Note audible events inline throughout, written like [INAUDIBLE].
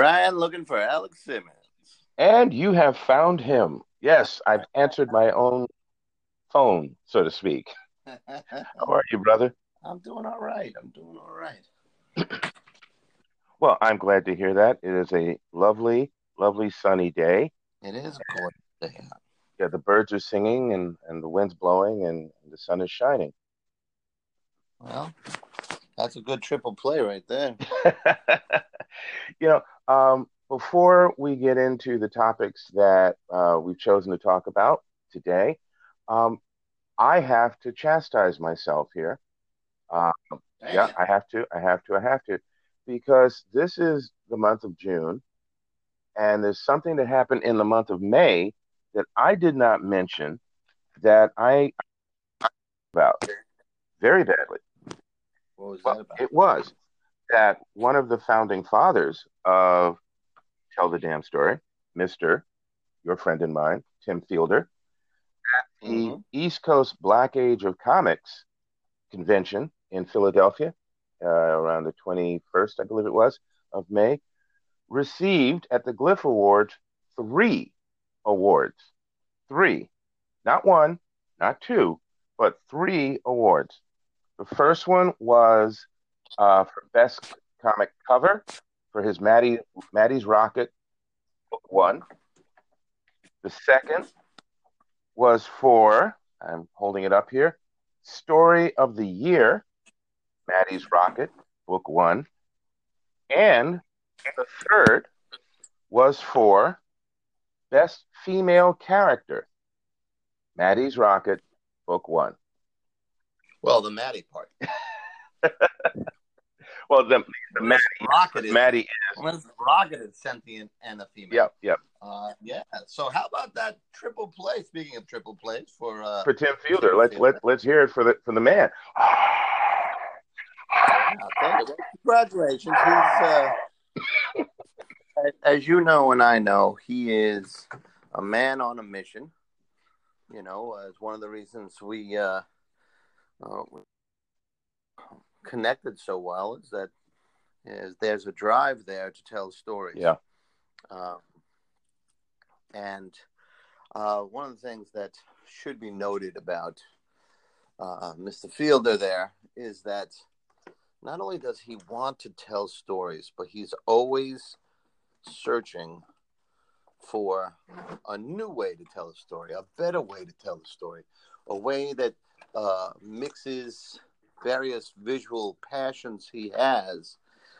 trying looking for Alex Simmons. And you have found him. Yes, I've answered my own phone, so to speak. [LAUGHS] How are you, brother? I'm doing all right. I'm doing all right. Well, I'm glad to hear that. It is a lovely, lovely sunny day. It is a gorgeous day. Yeah, the birds are singing and, and the wind's blowing and the sun is shining. Well, that's a good triple play right there. [LAUGHS] you know, um, before we get into the topics that uh, we've chosen to talk about today, um, I have to chastise myself here. Um, yeah, I have to. I have to. I have to. Because this is the month of June, and there's something that happened in the month of May that I did not mention that I about very badly. What was that about? It was that one of the founding fathers of Tell the Damn Story, Mr. Your friend and mine, Tim Fielder, at the Mhm. East Coast Black Age of Comics convention in Philadelphia uh, around the 21st, I believe it was, of May, received at the Glyph Awards three awards. Three. Not one, not two, but three awards. The first one was uh, for Best Comic Cover for his Maddie, Maddie's Rocket book one. The second was for, I'm holding it up here, Story of the Year, Maddie's Rocket, book one. And the third was for Best Female Character, Maddie's Rocket, book one. Well, the Maddie part. [LAUGHS] Well, the, the Maddie, Rocket is Maddie, the Rocket is sentient and a female. yep, yep, Uh, yeah. So how about that triple play? Speaking of triple plays for uh, for Tim Fielder. Let's let let's hear it for the for the man. yeah. Congratulations. He's uh, as- as you know and I know, he is a man on a mission. You know, as one of the reasons we uh, uh, connected so well is that is there's a drive there to tell stories. Yeah. Um, and uh, one of the things that should be noted about uh, Mr. Fielder there is that not only does he want to tell stories, but he's always searching for a new way to tell a story, a better way to tell a story, a way that uh, mixes various visual passions he has.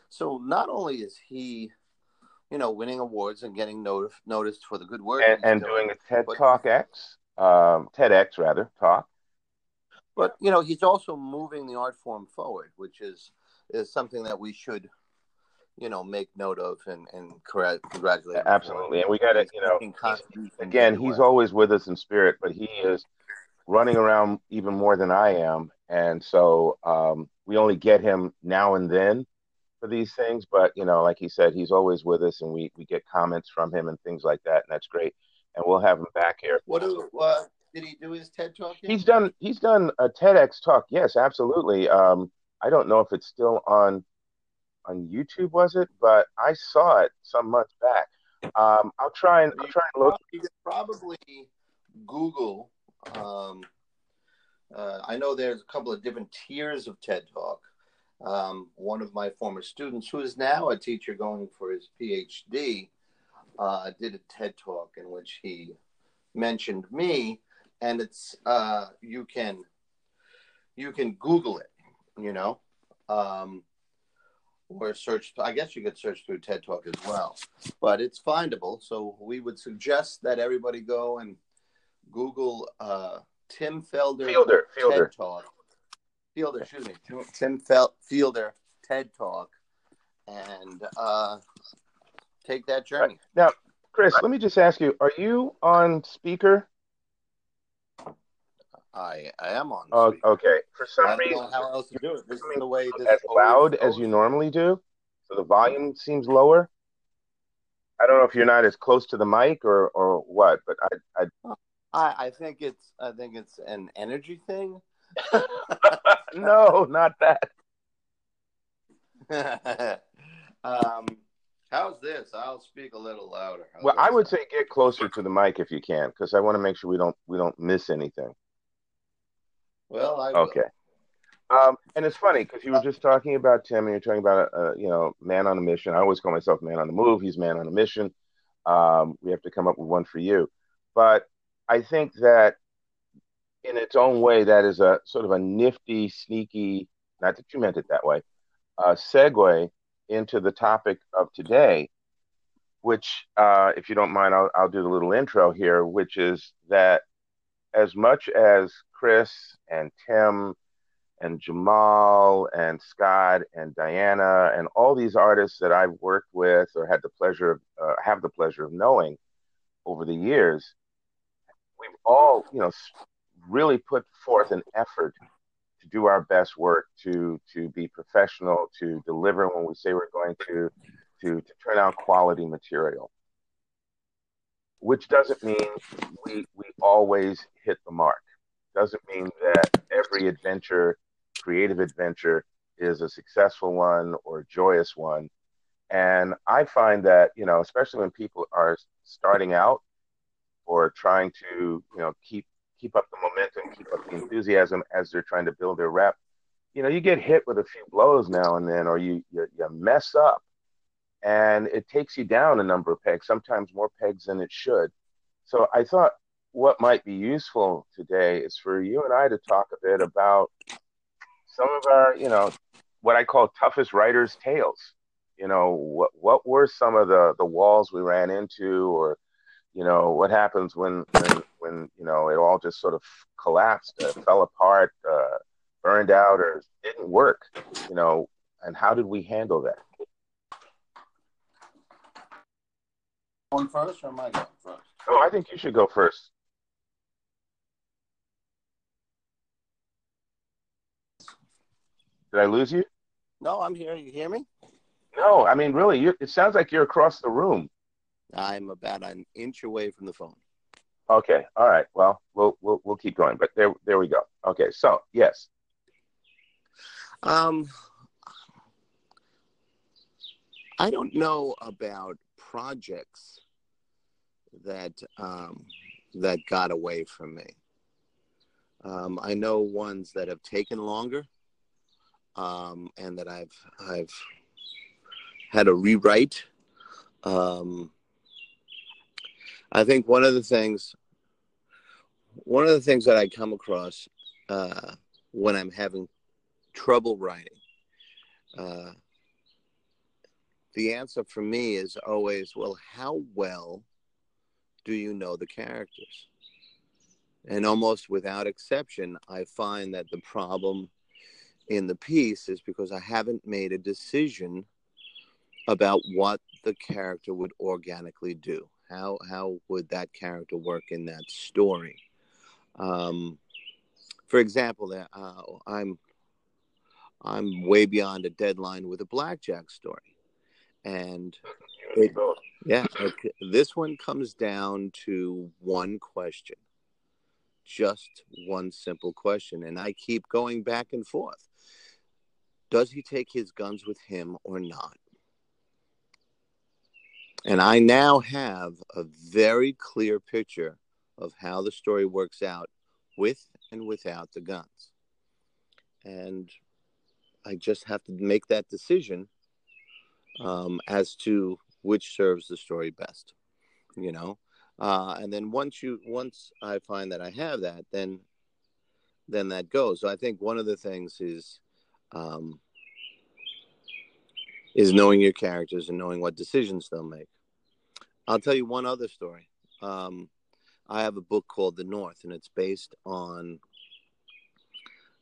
So not only is he, you know, winning awards and getting not- noticed for the good work and, and doing a TED but- Talk X, um, TEDx rather talk. but you know he's also moving the art form forward which is is something that we should you know make note of and and congratulate. Absolutely, and we got to you know again he's always with us in spirit, but he is running around even more than I am, and so um, we only get him now and then for these things. But you know, like he said, he's always with us, and we we get comments from him and things like that, and that's great. And we'll have him back here. what do uh, did he do his ted talk yet? He's done he's done a TEDx talk. Yes, absolutely. Um, I don't know if it's still on on YouTube, was it? But I saw it some months back. Um, I'll try and I'll try and look. you could probably google um, uh, i know there's a couple of different tiers of ted talk. Um, one of my former students who is now a teacher going for his phd uh, did a ted talk in which he mentioned me and it's uh, you can you can google it you know um, or search i guess you could search through ted talk as well but it's findable. So we would suggest that everybody go and google uh, tim felder Fielder, Fielder. ted talk fielder excuse me Tim- Fel- fielder ted talk and uh, take that journey Now, Chris, let me just ask you: Are you on speaker? I, I am on. Speaker. okay. For I some don't reason, know how else to do it. This is the way. This as loud as you normally do, so the volume seems lower. I don't know if you're not as close to the mic or or what, but I, I I, I think it's. I think it's an energy thing. [LAUGHS] no, not that. [LAUGHS] um, How's this? I'll speak a little louder. How's well, I would say get closer to the mic if you can, because I want to make sure we don't we don't miss anything. Well, I. Okay. Um, and it's funny because you were just talking about Tim, and you're talking about a, you know man on a mission. I always call myself man on the move. He's man on a mission. Um, we have to come up with one for you, but I think that in its own way, that is a sort of a nifty, sneaky. Not that you meant it that way. Uh, segue into the topic of today, which, uh, if you don't mind, I'll, I'll do the little intro here, which is that as much as Chris and Tim and Jamal and Scott and Diana and all these artists that I've worked with or had the pleasure of uh, have the pleasure of knowing over the years, we've all you know really put forth an effort to do our best work to to be professional to deliver when we say we're going to to to turn out quality material which doesn't mean we we always hit the mark doesn't mean that every adventure creative adventure is a successful one or joyous one. And I find that, you know, especially when people are starting out or trying to, you know, keep keep up the momentum, keep up the enthusiasm as they're trying to build their rep, you know, you get hit with a few blows now and then, or you you, you mess up, and it takes you down a number of pegs, sometimes more pegs than it should. So I thought what might be useful today is for you and I to talk a bit about some of our, you know, what I call toughest writers' tales. You know, what what were some of the the walls we ran into, or you know, what happens when when when you know it all just sort of collapsed, uh, fell apart, uh, burned out, or didn't work. You know, and how did we handle that? Going first, or am I going first? Oh, I think you should go first. Did I lose you? No, I'm here. You hear me? No, I mean, really, you, it sounds like you're across the room. I'm about an inch away from the phone. Okay, all right. Well, we'll we'll we'll keep going, but there there we go. Okay, so yes. Um, I don't know about projects that um, that got away from me. Um, I know ones that have taken longer um, and that I've I've had a rewrite. Um, I think one of the things one of the things that I come across uh, when I'm having trouble writing, uh, the answer for me is always, well, how well do you know the characters? And almost without exception, I find that the problem in the piece is because I haven't made a decision about what the character would organically do. How how would that character work in that story? Um, for example, uh, I'm I'm way beyond a deadline with a blackjack story, and it, yeah, okay, this one comes down to one question, just one simple question, and I keep going back and forth. Does he take his guns with him or not? And I now have a very clear picture of how the story works out with and without the guns. And I just have to make that decision um, as to which serves the story best, you know. Uh, and then once you once I find that I have that, then then that goes. So I think one of the things is um, is knowing your characters and knowing what decisions they'll make. I'll tell you one other story. Um, I have a book called The North, and it's based on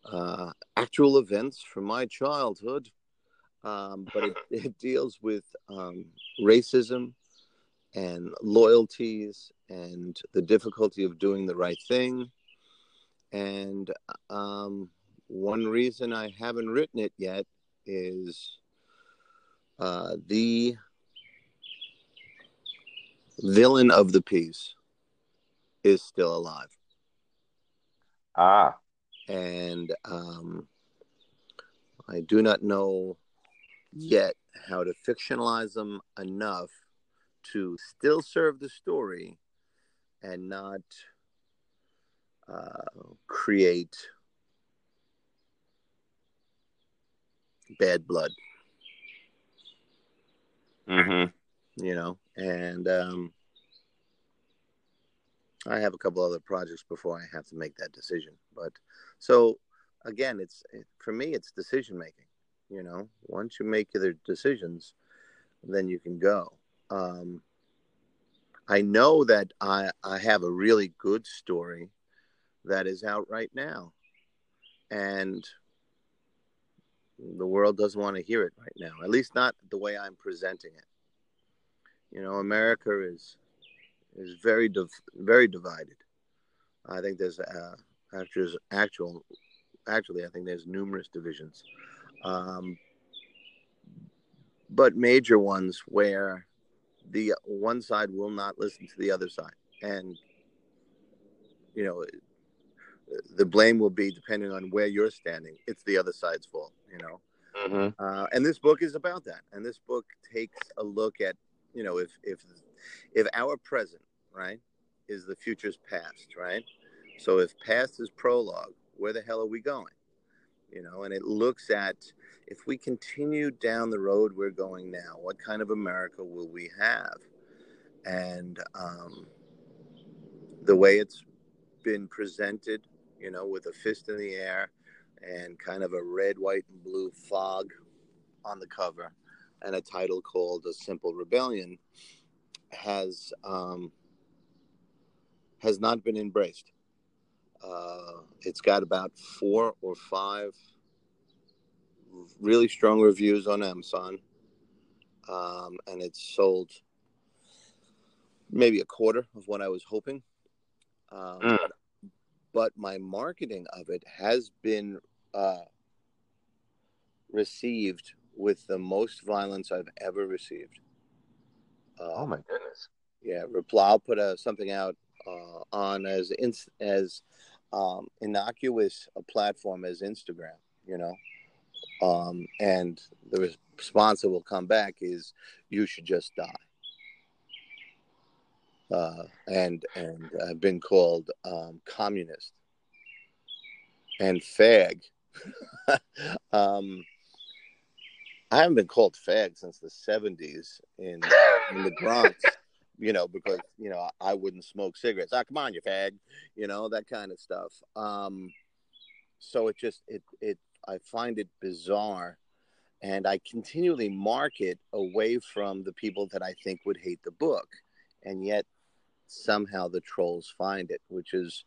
uh, actual events from my childhood, um, but it, [LAUGHS] it, deals with um, racism and loyalties and the difficulty of doing the right thing. And um, one reason I haven't written it yet is uh, the villain of the piece is still alive. Ah. And um, I do not know yet how to fictionalize them enough to still serve the story and not uh, create bad blood. Mm-hmm. You know, and um, I have a couple other projects before I have to make that decision. But so again, it's for me, it's decision making. You know, once you make your decisions, then you can go. Um, I know that I I have a really good story that is out right now, and the world doesn't want to hear it right now. At least not the way I'm presenting it. You know, America is is very div- very divided. I think there's uh, actually actual actually I think there's numerous divisions, um, but major ones where the one side will not listen to the other side, and you know the blame will be depending on where you're standing. It's the other side's fault, you know. Mm-hmm. Uh, and this book is about that. And this book takes a look at, you know, if if if our present, right, is the future's past, right. So if past is prologue, where the hell are we going? You know, and it looks at if we continue down the road we're going now, what kind of America will we have? And um, the way it's been presented you know, with a fist in the air and kind of a red, white, and blue fog on the cover, and a title called "A Simple Rebellion," has um, has not been embraced. Uh, it's got about four or five really strong reviews on Amazon, um, and it's sold maybe a quarter of what I was hoping. Um, mm but my marketing of it has been uh, received with the most violence I've ever received. Uh, oh my goodness! Yeah, reply. I'll put a, uh, something out uh, on as in, as um, innocuous a platform as Instagram. You know, um, and the response that will come back is, "You should just die." Uh, and and I've been called um, communist and fag. [LAUGHS] um, I haven't been called fag since the '70s in in the Bronx. [LAUGHS] You know, because you know I wouldn't smoke cigarettes. Ah, come on, you fag. You know that kind of stuff. Um, so it just it it I find it bizarre and I continually market away from the people that I think would hate the book. And yet somehow the trolls find it, which is,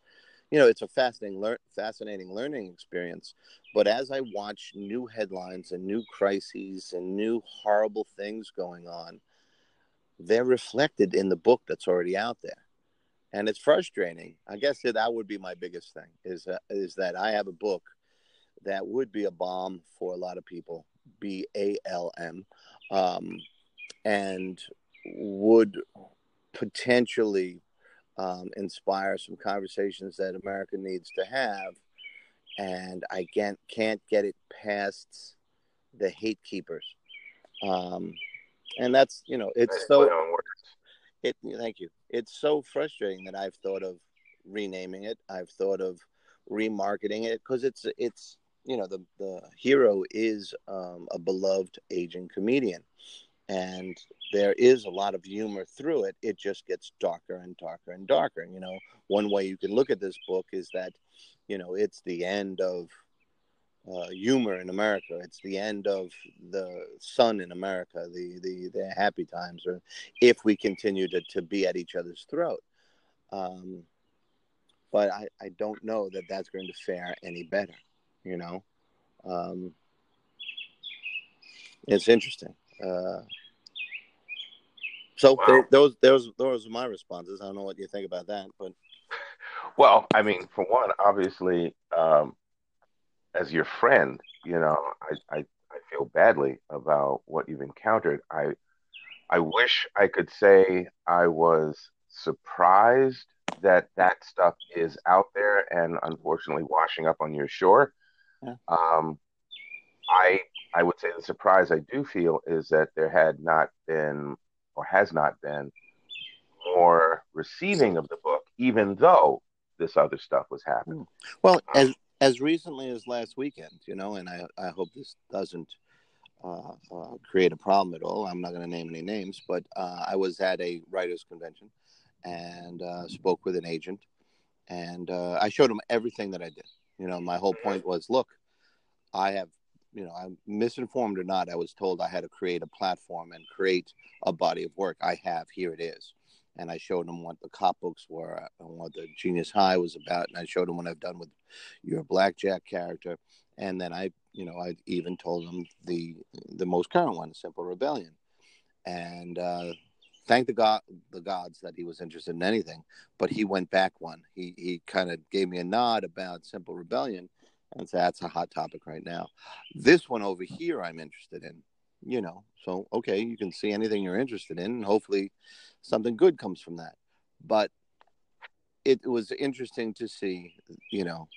you know, it's a fascinating, lear- fascinating learning experience. But as I watch new headlines and new crises and new horrible things going on, they're reflected in the book that's already out there, and it's frustrating. I guess that, would be my biggest thing is uh, is that I have a book that would be a balm for a lot of people, B A L M, um, and would potentially um, inspire some conversations that America needs to have. And I can't, can't get it past the hate keepers. Um, and that's, you know, it's so, it, thank you. It's so frustrating that I've thought of renaming it. I've thought of remarketing it because it's, it's, you know, the, the hero is um, a beloved aging comedian and there is a lot of humor through it. It just gets darker and darker and darker. You know, one way you can look at this book is that, you know, it's the end of uh, humor in America. It's the end of the sun in America, the the, the happy times, or if we continue to, to be at each other's throat. Um, but I, I don't know that that's going to fare any better. You know, um, it's interesting. Uh, so wow. those those those are my responses. I don't know what you think about that, but well, I mean, for one, obviously, um, as your friend, you know, I, I I feel badly about what you've encountered. I I wish I could say I was surprised that that stuff is out there and unfortunately washing up on your shore. Yeah. Um, I I would say the surprise I do feel is that there had not been or has not been more receiving of the book, even though this other stuff was happening. Well, as as recently as last weekend, you know, and I I hope this doesn't uh, uh, create a problem at all. I'm not going to name any names, but uh, I was at a writers' convention and uh, spoke with an agent, and uh, I showed him everything that I did. You know, my whole point was, look, I have, you know, I'm misinformed or not. I was told I had to create a platform and create a body of work. I have. Here it is. And I showed him what the cop books were and what the Genius High was about. And I showed him what I've done with your Blackjack character. And then I, you know, I even told him the the most current one, Simple Rebellion. And uh, thank the god the gods that he was interested in anything but he went back one he he kind of gave me a nod about simple rebellion and said that's a hot topic right now this one over here i'm interested in you know so okay you can see anything you're interested in and hopefully something good comes from that but it was interesting to see you know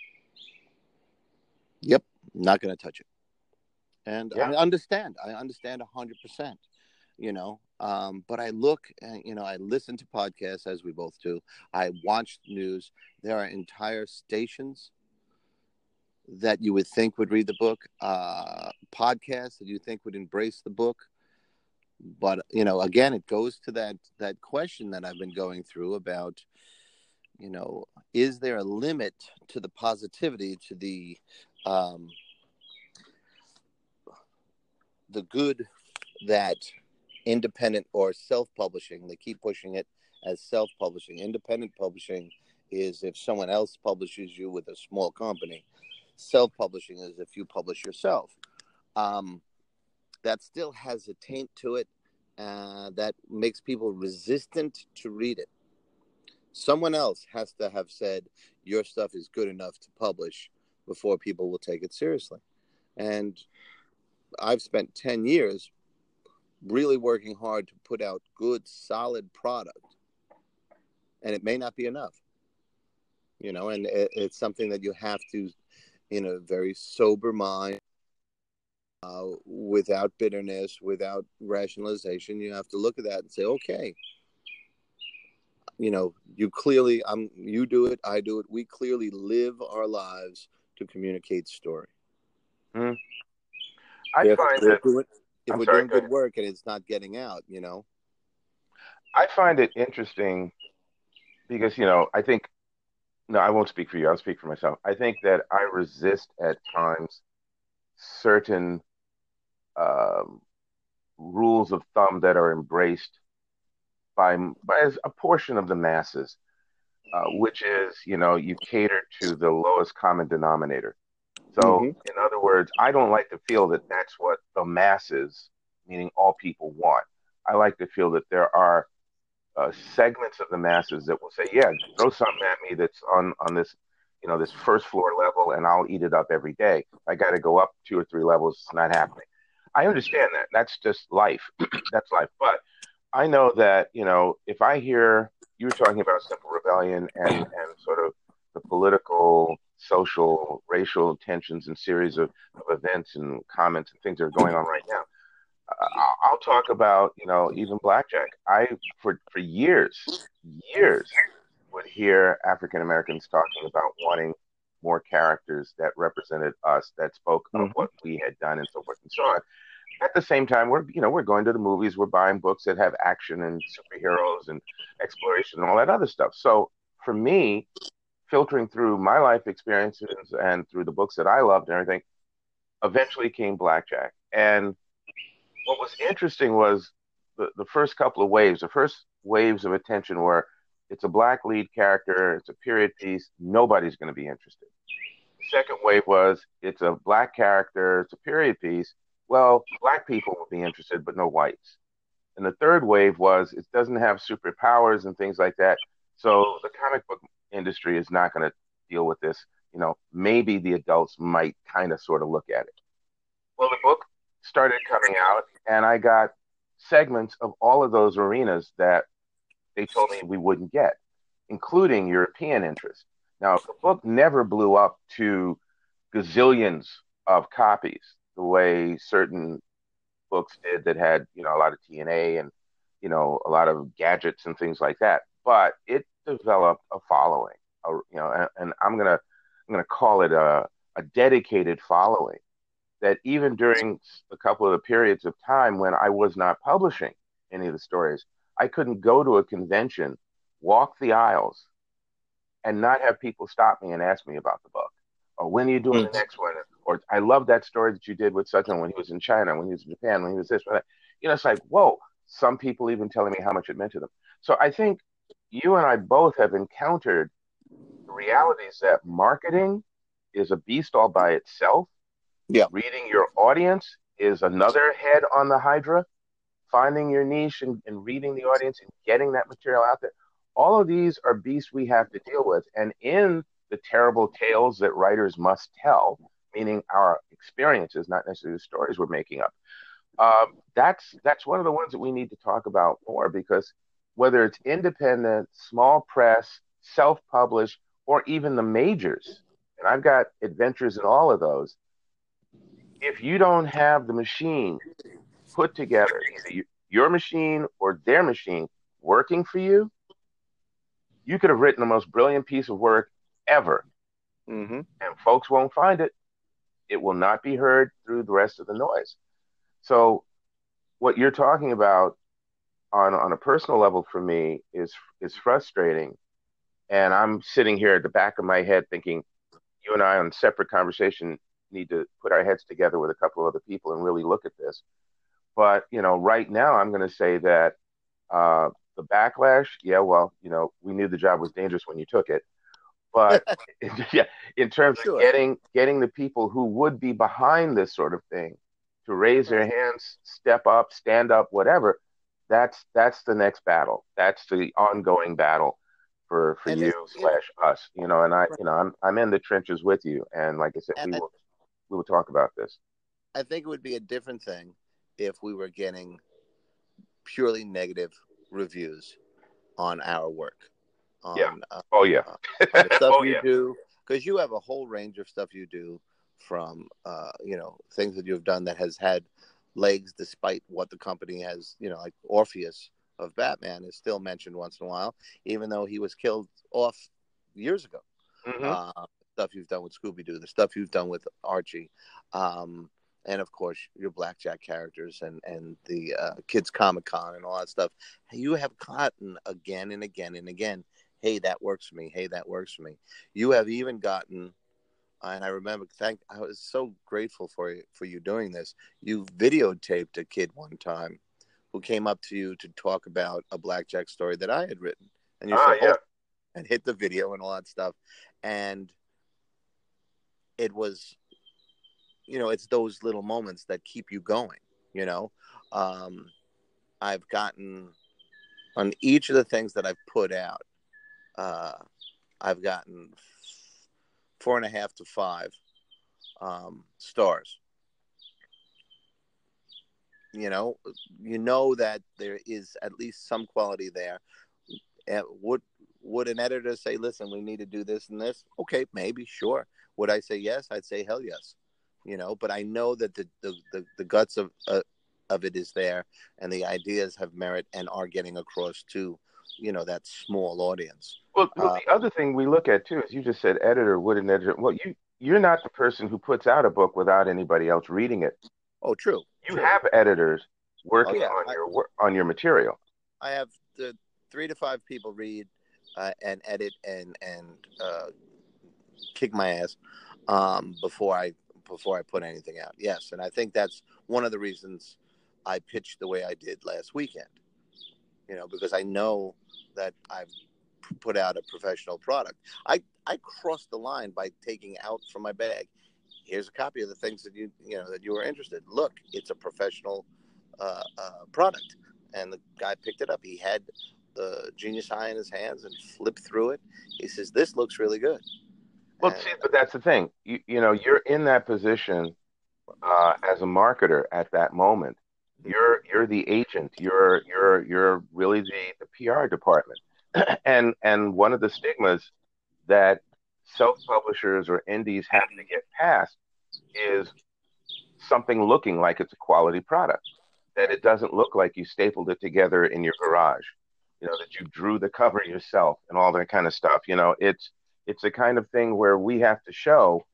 yep not going to touch it and yeah. i understand i understand 100% you know um, but I look, and, you know, I listen to podcasts as we both do. I watch news. There are entire stations that you would think would read the book, uh, podcasts that you think would embrace the book. But you know, again, it goes to that that question that I've been going through about, you know, is there a limit to the positivity, to the um, the good that independent or self publishing. They keep pushing it as self publishing. Independent publishing is if someone else publishes you with a small company. Self publishing is if you publish yourself. Um, that still has a taint to it uh, that makes people resistant to read it. Someone else has to have said your stuff is good enough to publish before people will take it seriously. And I've spent 10 years really working hard to put out good, solid product. And it may not be enough, you know, and it, it's something that you have to, in a very sober mind, uh, without bitterness, without rationalization, you have to look at that and say, okay, you know, you clearly, I'm, you do it, I do it. We clearly live our lives to communicate story. Mm. I find that if I'm we're sorry, doing good work and it's not getting out, you know. I find it interesting because you know I think no, I won't speak for you. I'll speak for myself. I think that I resist at times certain um, rules of thumb that are embraced by by a portion of the masses, uh, which is you know you cater to the lowest common denominator. So, mm-hmm. in other words, I don't like to feel that that's what the masses, meaning all people, want. I like to feel that there are uh, segments of the masses that will say, "Yeah, throw something at me that's on on this, you know, this first floor level, and I'll eat it up every day. I got to go up two or three levels. It's not happening." I understand that. That's just life. [CLEARS THROAT] that's life. But I know that you know if I hear you were talking about simple rebellion and and sort of the political social, racial tensions and series of, of events and comments and things that are going on right now. I'll talk about, you know, even blackjack. I for for years, years would hear African Americans talking about wanting more characters that represented us, that spoke mm-hmm. of what we had done, and so forth and so on. At the same time, we're you know we're going to the movies, we're buying books that have action and superheroes and exploration and all that other stuff. So for me, filtering through my life experiences and through the books that I loved and everything, eventually came Blackjack. And what was interesting was the, the first couple of waves, the first waves of attention were it's a black lead character, it's a period piece, nobody's going to be interested. The second wave was it's a black character, it's a period piece. Well, black people will be interested, but no whites. And the third wave was it doesn't have superpowers and things like that. So the comic book industry is not going to deal with this. You know, maybe the adults might kind of sort of look at it. Well, the book started coming out, and I got segments of all of those arenas that they told me we wouldn't get, including European interest. Now, the book never blew up to gazillions of copies. the way certain books did that had you know a lot of TNA and you know a lot of gadgets and things like that. But it developed a following, a, you know, and, and I'm gonna I'm gonna call it a a dedicated following that even during a couple of the periods of time when I was not publishing any of the stories, I couldn't go to a convention, walk the aisles, and not have people stop me and ask me about the book. Or when are you doing mm-hmm. the next one? Or I love that story that you did with such when he was in China, when he was in Japan, when he was this, when that. You know, it's like, whoa, some people even telling me how much it meant to them. So I think you and I both have encountered realities that marketing is a beast all by itself. Yeah. Reading your audience is another head on the Hydra. Finding your niche and, and reading the audience and getting that material out there. All of these are beasts we have to deal with. And in the terrible tales that writers must tell, meaning our experiences, not necessarily the stories we're making up, um, that's that's one of the ones that we need to talk about more because whether it's independent, small press, self-published, or even the majors, and I've got adventures in all of those. If you don't have the machine put together, your machine or their machine working for you, you could have written the most brilliant piece of work ever. Mm-hmm. And folks won't find it. It will not be heard through the rest of the noise. So, what you're talking about on, on a personal level for me is is frustrating. And I'm sitting here at the back of my head thinking, you and I on separate conversation need to put our heads together with a couple of other people and really look at this. But you know, right now I'm going to say that uh, the backlash, yeah, well, you know, we knew the job was dangerous when you took it, but [LAUGHS] [LAUGHS] yeah, in terms sure. of getting getting the people who would be behind this sort of thing to raise their hands, step up, stand up, whatever, that's that's the next battle. That's the ongoing battle for for and you slash us. You know, and I, you know, I'm I'm in the trenches with you, and like I said, and we will we will talk about this. I think it would be a different thing if we were getting purely negative reviews on our work. On, yeah. Uh, oh yeah. uh, [LAUGHS] stuff oh, you yeah. do because you have a whole range of stuff you do from uh, you know things that you've done that has had legs despite what the company has you know like Orpheus of Batman is still mentioned once in a while, even though he was killed off years ago. Mm-hmm. Uh, stuff you've done with Scooby Doo, the stuff you've done with Archie, um, and of course your Blackjack characters and and the uh, Kids Comic Con and all that stuff. You have gotten again and again and again. Hey, that works for me. Hey, that works for me. You have even gotten and I remember thank I was so grateful for you for you doing this. You videotaped a kid one time who came up to you to talk about a blackjack story that I had written, and you ah, said, yeah. oh, and hit the video and all that stuff, and it was, you know, it's those little moments that keep you going. You know, um, I've gotten on each of the things that I've put out, uh, I've gotten four and a half to five um, stars. You know you know that there is at least some quality there. And would would an editor say listen we need to do this and this? Okay maybe sure would i say yes i'd say hell yes you know but i know that the the, the, the guts of uh, of it is there and the ideas have merit and are getting across to you know that small audience well, well uh, the other thing we look at too is you just said editor would an editor well you you're not the person who puts out a book without anybody else reading it Oh, true. You true. have editors working oh, yeah. on I, your on your material. I have the three to five people read uh, and edit and and uh, kick my ass um, before I before I put anything out. Yes, and I think that's one of the reasons I pitched the way I did last weekend. You know, because I know that I've put out a professional product. I I crossed the line by taking out from my bag here's a copy of the things that you you know that you were interested. Look, it's a professional uh, uh, product, and the guy picked it up. He had the Genius Eye in his hands and flipped through it. He says, "This looks really good." Well, and, see, but that's the thing. You you know, you're in that position uh, as a marketer at that moment. You're you're the agent. You're you're you're really the, the PR department. [CLEARS THROAT] and and one of the stigmas that self publishers or indies have to get past is something looking like it's a quality product, that it doesn't look like you stapled it together in your garage, you know, that you drew the cover yourself and all that kind of stuff. You know, it's it's a kind of thing where we have to show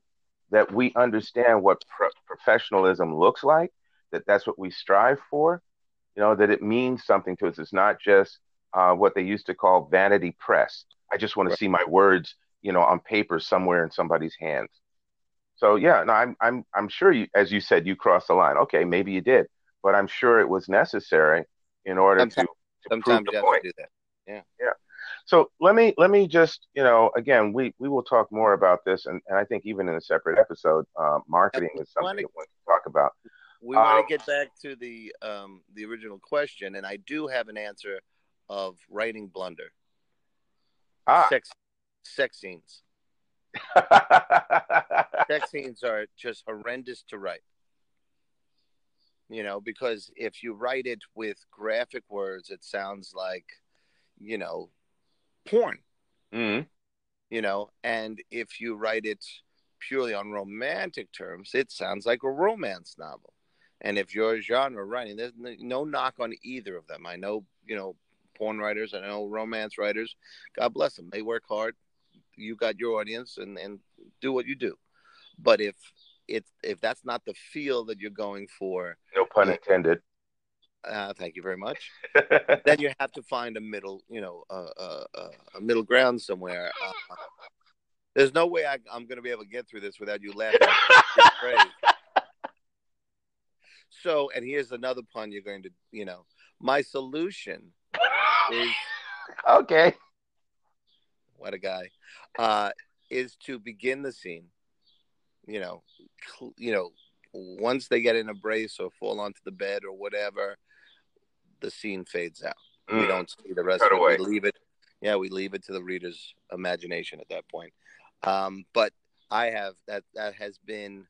that we understand what pro- professionalism looks like, that that's what we strive for, you know, that it means something to us. It's not just uh, what they used to call vanity press. I just want to see my words, you know, on paper somewhere in somebody's hands. So yeah, no, I'm I'm I'm sure you, as you said, you crossed the line. Okay, maybe you did, but I'm sure it was necessary in order sometimes, to, to prove the point. do that. Yeah, yeah. So let me let me just you know again we we will talk more about this and, and I think even in a separate episode, uh, marketing is something to, that we can talk about. We um, want to get back to the um, the original question, and I do have an answer of writing blunder. Ah. Sex, sex scenes. [LAUGHS] sex scenes are just horrendous to write. You know, because if you write it with graphic words, it sounds like, you know, porn. Mm-hmm. You know, and if you write it purely on romantic terms, it sounds like a romance novel. And if you're genre writing, there's no knock on either of them. I know, you know, porn writers, I know romance writers. God bless them. They work hard. You got your audience and, and do what you do. But if it's if that's not the feel that you're going for, no pun intended. Uh, thank you very much. [LAUGHS] then you have to find a middle, you know, uh, uh, a middle ground somewhere. Uh, there's no way I, am going to be able to get through this without you laughing. [LAUGHS] so, and here's another pun you're going to, you know, my solution is [LAUGHS] okay. What a guy. Uh, is to begin the scene. You know, cl- you know, once they get in a brace or fall onto the bed or whatever, the scene fades out. Mm. We don't see the rest Cut of it. Away. We leave it. Yeah, we leave it to the reader's imagination at that point. Um, but I have that. That has been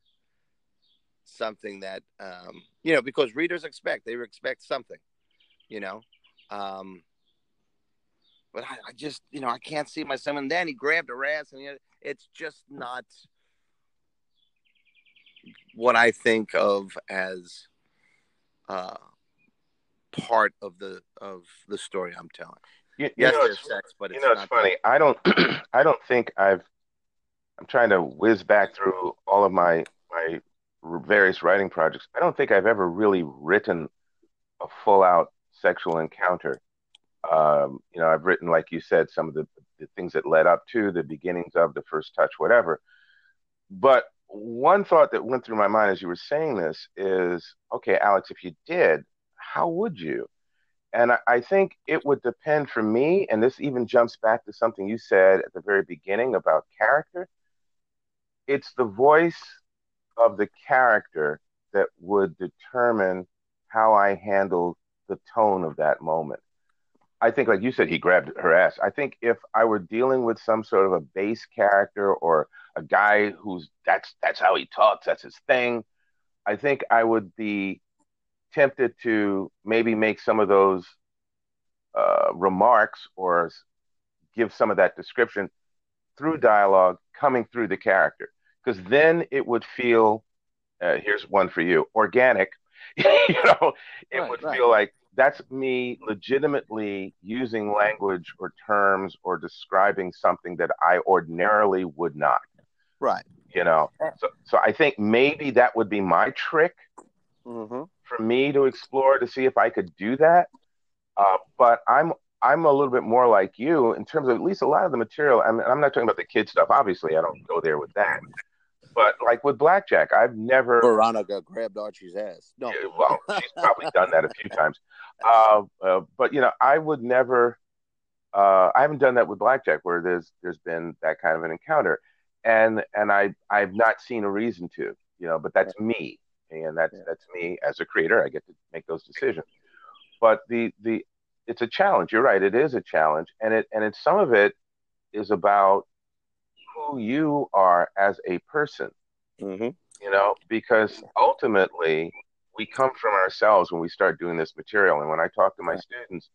something that um, you know because readers expect they expect something. You know, um, but I, I, just, you know, I can't see my son. And then he grabbed her ass, and you know, it's just not what I think of as uh, part of the of the story I'm telling. You, you yes, there's sex, but you know, it's funny. That. I don't, [CLEARS THROAT] I don't think I've. I'm trying to whiz back through all of my my various writing projects. I don't think I've ever really written a full out sexual encounter. Um, you know, I've written, like you said, some of the, the things that led up to the beginnings of the first touch, whatever. But one thought that went through my mind as you were saying this is, okay, Alex, if you did, how would you? And I, think it would depend for me, and this even jumps back to something you said at the very beginning about character. It's the voice of the character that would determine how I handle the tone of that moment. I think, like you said, he grabbed her ass. I think if I were dealing with some sort of a base character or a guy who's that's that's how he talks, that's his thing, I think I would be tempted to maybe make some of those uh, remarks or give some of that description through dialogue coming through the character, because then it would feel. Uh, here's one for you: organic. [LAUGHS] you know, it right, would right. feel like that's me legitimately using language or terms or describing something that I ordinarily would not. Right. You know, so, so I think maybe that would be my trick mm-hmm. For me to explore to see if I could do that. Uh, but I'm I'm a little bit more like you in terms of at least a lot of the material. I mean, I'm not talking about the kid stuff. Obviously, I don't go there with that. But like with blackjack, I've never. Veronica grabbed Archie's ass. No, well, she's probably done that a few times. [LAUGHS] Uh, uh, but you know, I would never. Uh, I haven't done that with blackjack, where there's there's been that kind of an encounter, and and I I've not seen a reason to, you know. But that's me, and that's yeah. that's me as a creator. I get to make those decisions. But the the it's a challenge. You're right. It is a challenge, and it and it's some of it is about who you are as a person. Mm-hmm. You know, because ultimately we come from ourselves when we start doing this material. And when I talk to my students,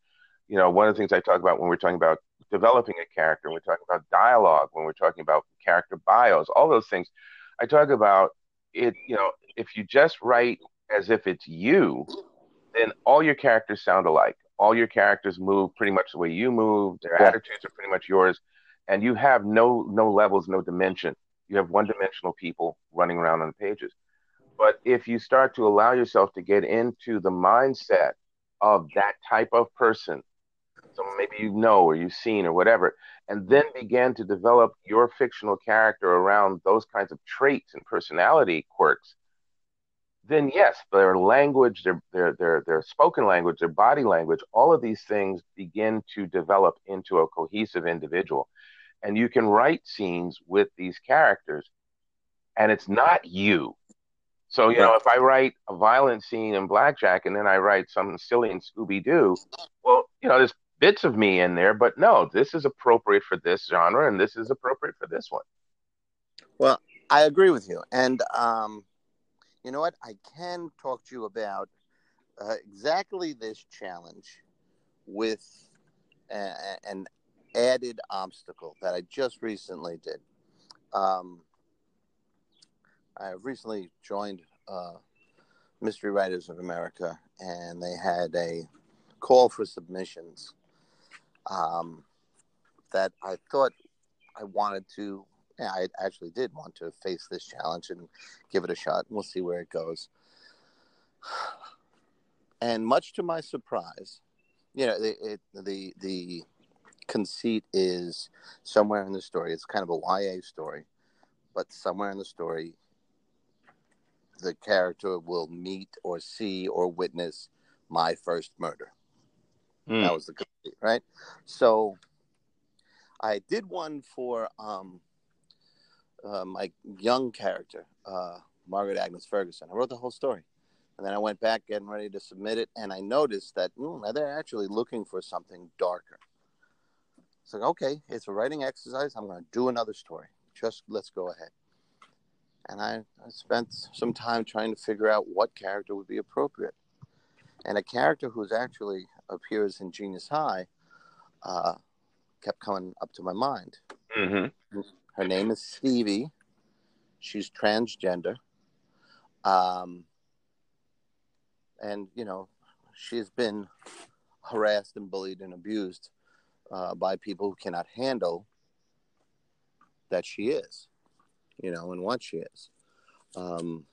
you know, one of the things I talk about when we're talking about developing a character, when we're talking about dialogue, when we're talking about character bios, all those things, I talk about it you know if you just write as if it's you, then all your characters sound alike. All your characters move pretty much the way you move. Their yeah. attitudes are pretty much yours, and you have no no levels, no dimension. You have one dimensional people running around on the pages. But if you start to allow yourself to get into the mindset of that type of person, someone maybe you know or you've seen or whatever, and then begin to develop your fictional character around those kinds of traits and personality quirks, then yes, their language, their their their their spoken language, their body language, all of these things begin to develop into a cohesive individual. And you can write scenes with these characters, and it's not you. So, you know, if I write a violent scene in Blackjack and then I write something silly in Scooby Doo, well, you know, there's bits of me in there, but no, this is appropriate for this genre and this is appropriate for this one. Well, I agree with you. And um, you know what? I can talk to you about uh, exactly this challenge with a- an added obstacle that I just recently did. Um, I recently joined uh, Mystery Writers of America, and they had a call for submissions um, that I thought I wanted to. Yeah, I actually did want to face this challenge and give it a shot, and we'll see where it goes. And much to my surprise, you know, it, it, the the conceit is somewhere in the story. It's kind of a YA story, but somewhere in the story, the character will meet or see or witness my first murder. Mm. That was the right? So I did one for um, uh, my young character, uh, Margaret Agnes Ferguson. I wrote the whole story. And then I went back getting ready to submit it, and I noticed that mm, they're actually looking for something darker. So, okay, it's a writing exercise. I'm going to do another story. Just let's go ahead and I, I spent some time trying to figure out what character would be appropriate. And a character who's actually appears in Genius High uh, kept coming up to my mind. Mm-hmm. Her name is Stevie. She's transgender. Um, and, you know, she's been harassed and bullied and abused uh, by people who cannot handle that she is you know, and what she is. Um,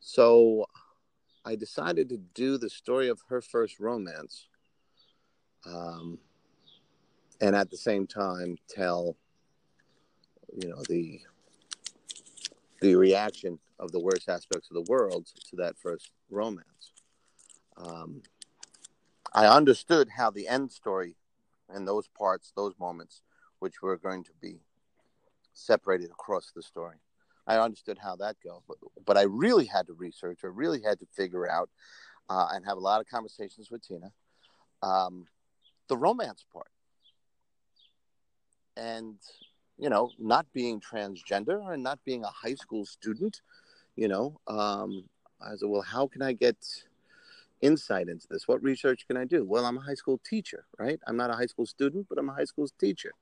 so I decided to do the story of her first romance, um, and at the same time tell, you know, the the reaction of the worst aspects of the world to that first romance. Um, I understood how the end story and those parts, those moments, which were going to be separated across the story. I understood how that goes, but, but I really had to research. I really had to figure out uh, and have a lot of conversations with Tina um, the romance part. And, you know, not being transgender and not being a high school student, you know, um, I said, well, how can I get insight into this? What research can I do? Well, I'm a high school teacher, right? I'm not a high school student, but I'm a high school teacher.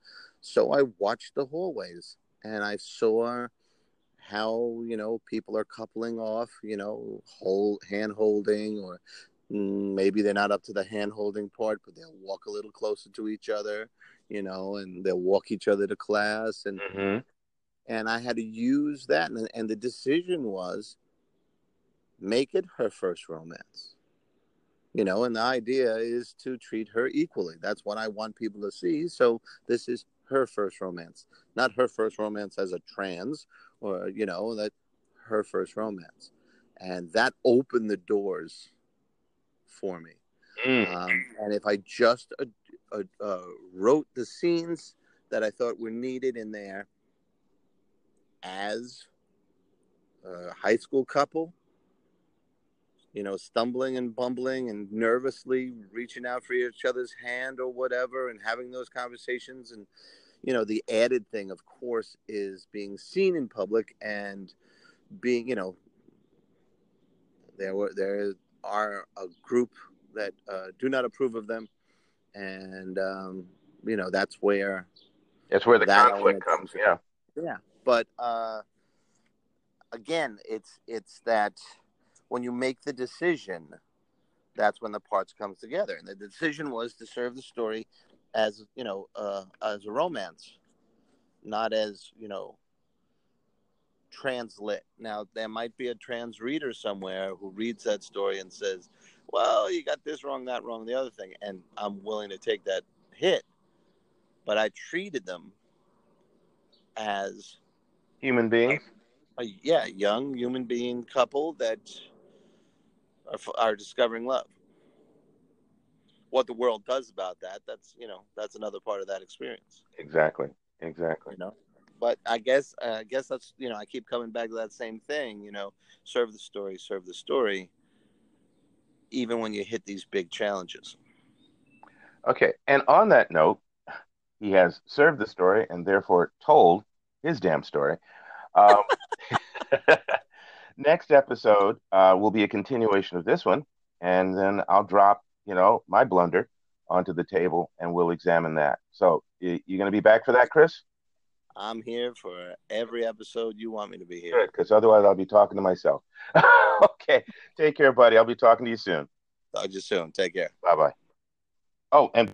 So I watched the hallways and I saw how, you know, people are coupling off, you know, hold hand holding or mm, maybe they're not up to the hand holding part, but they'll walk a little closer to each other, you know, and they'll walk each other to class and mm-hmm. and I had to use that and, and the decision was make it her first romance. You know and the idea is to treat her equally. That's what i want people to see. So this is her first romance, not her first romance as a trans, or you know that her first romance, and that opened the doors for me. Mm. Um, and if I just uh, uh, uh, wrote the scenes that I thought were needed in there as a high school couple, you know, stumbling and bumbling and nervously reaching out for each other's hand or whatever and having those conversations. And, you know, the added thing, of course, is being seen in public and being, you know, there were, there are a group that uh, do not approve of them. And, um, you know, that's where. That's where the conflict comes. Yeah. Yeah. But, uh, again, it's it's that when you make the decision, that's when the parts comes together. And the decision was to serve the story as you know uh, as a romance, not as you know translit. Now there might be a trans reader somewhere who reads that story and says, "Well, you got this wrong, that wrong, the other thing," and I'm willing to take that hit. But I treated them as human beings. A, a, yeah, young human being couple that are, are discovering love. What the world does about that, that's you know, that's another part of that experience. Exactly. Exactly. You know, but I guess uh, I guess that's you know I keep coming back to that same thing. You know, serve the story, serve the story. Even when you hit these big challenges. Okay, and on that note, he has served the story and therefore told his damn story. Um, [LAUGHS] next episode uh, will be a continuation of this one, and then I'll drop, you know, my blunder onto the table, and we'll examine that. So, you, you going to be back for that, Chris? I'm here for every episode you want me to be here. Because otherwise I'll be talking to myself. [LAUGHS] okay, take care, buddy. I'll be talking to you soon. Talk to you soon. Take care. Bye bye. Oh, and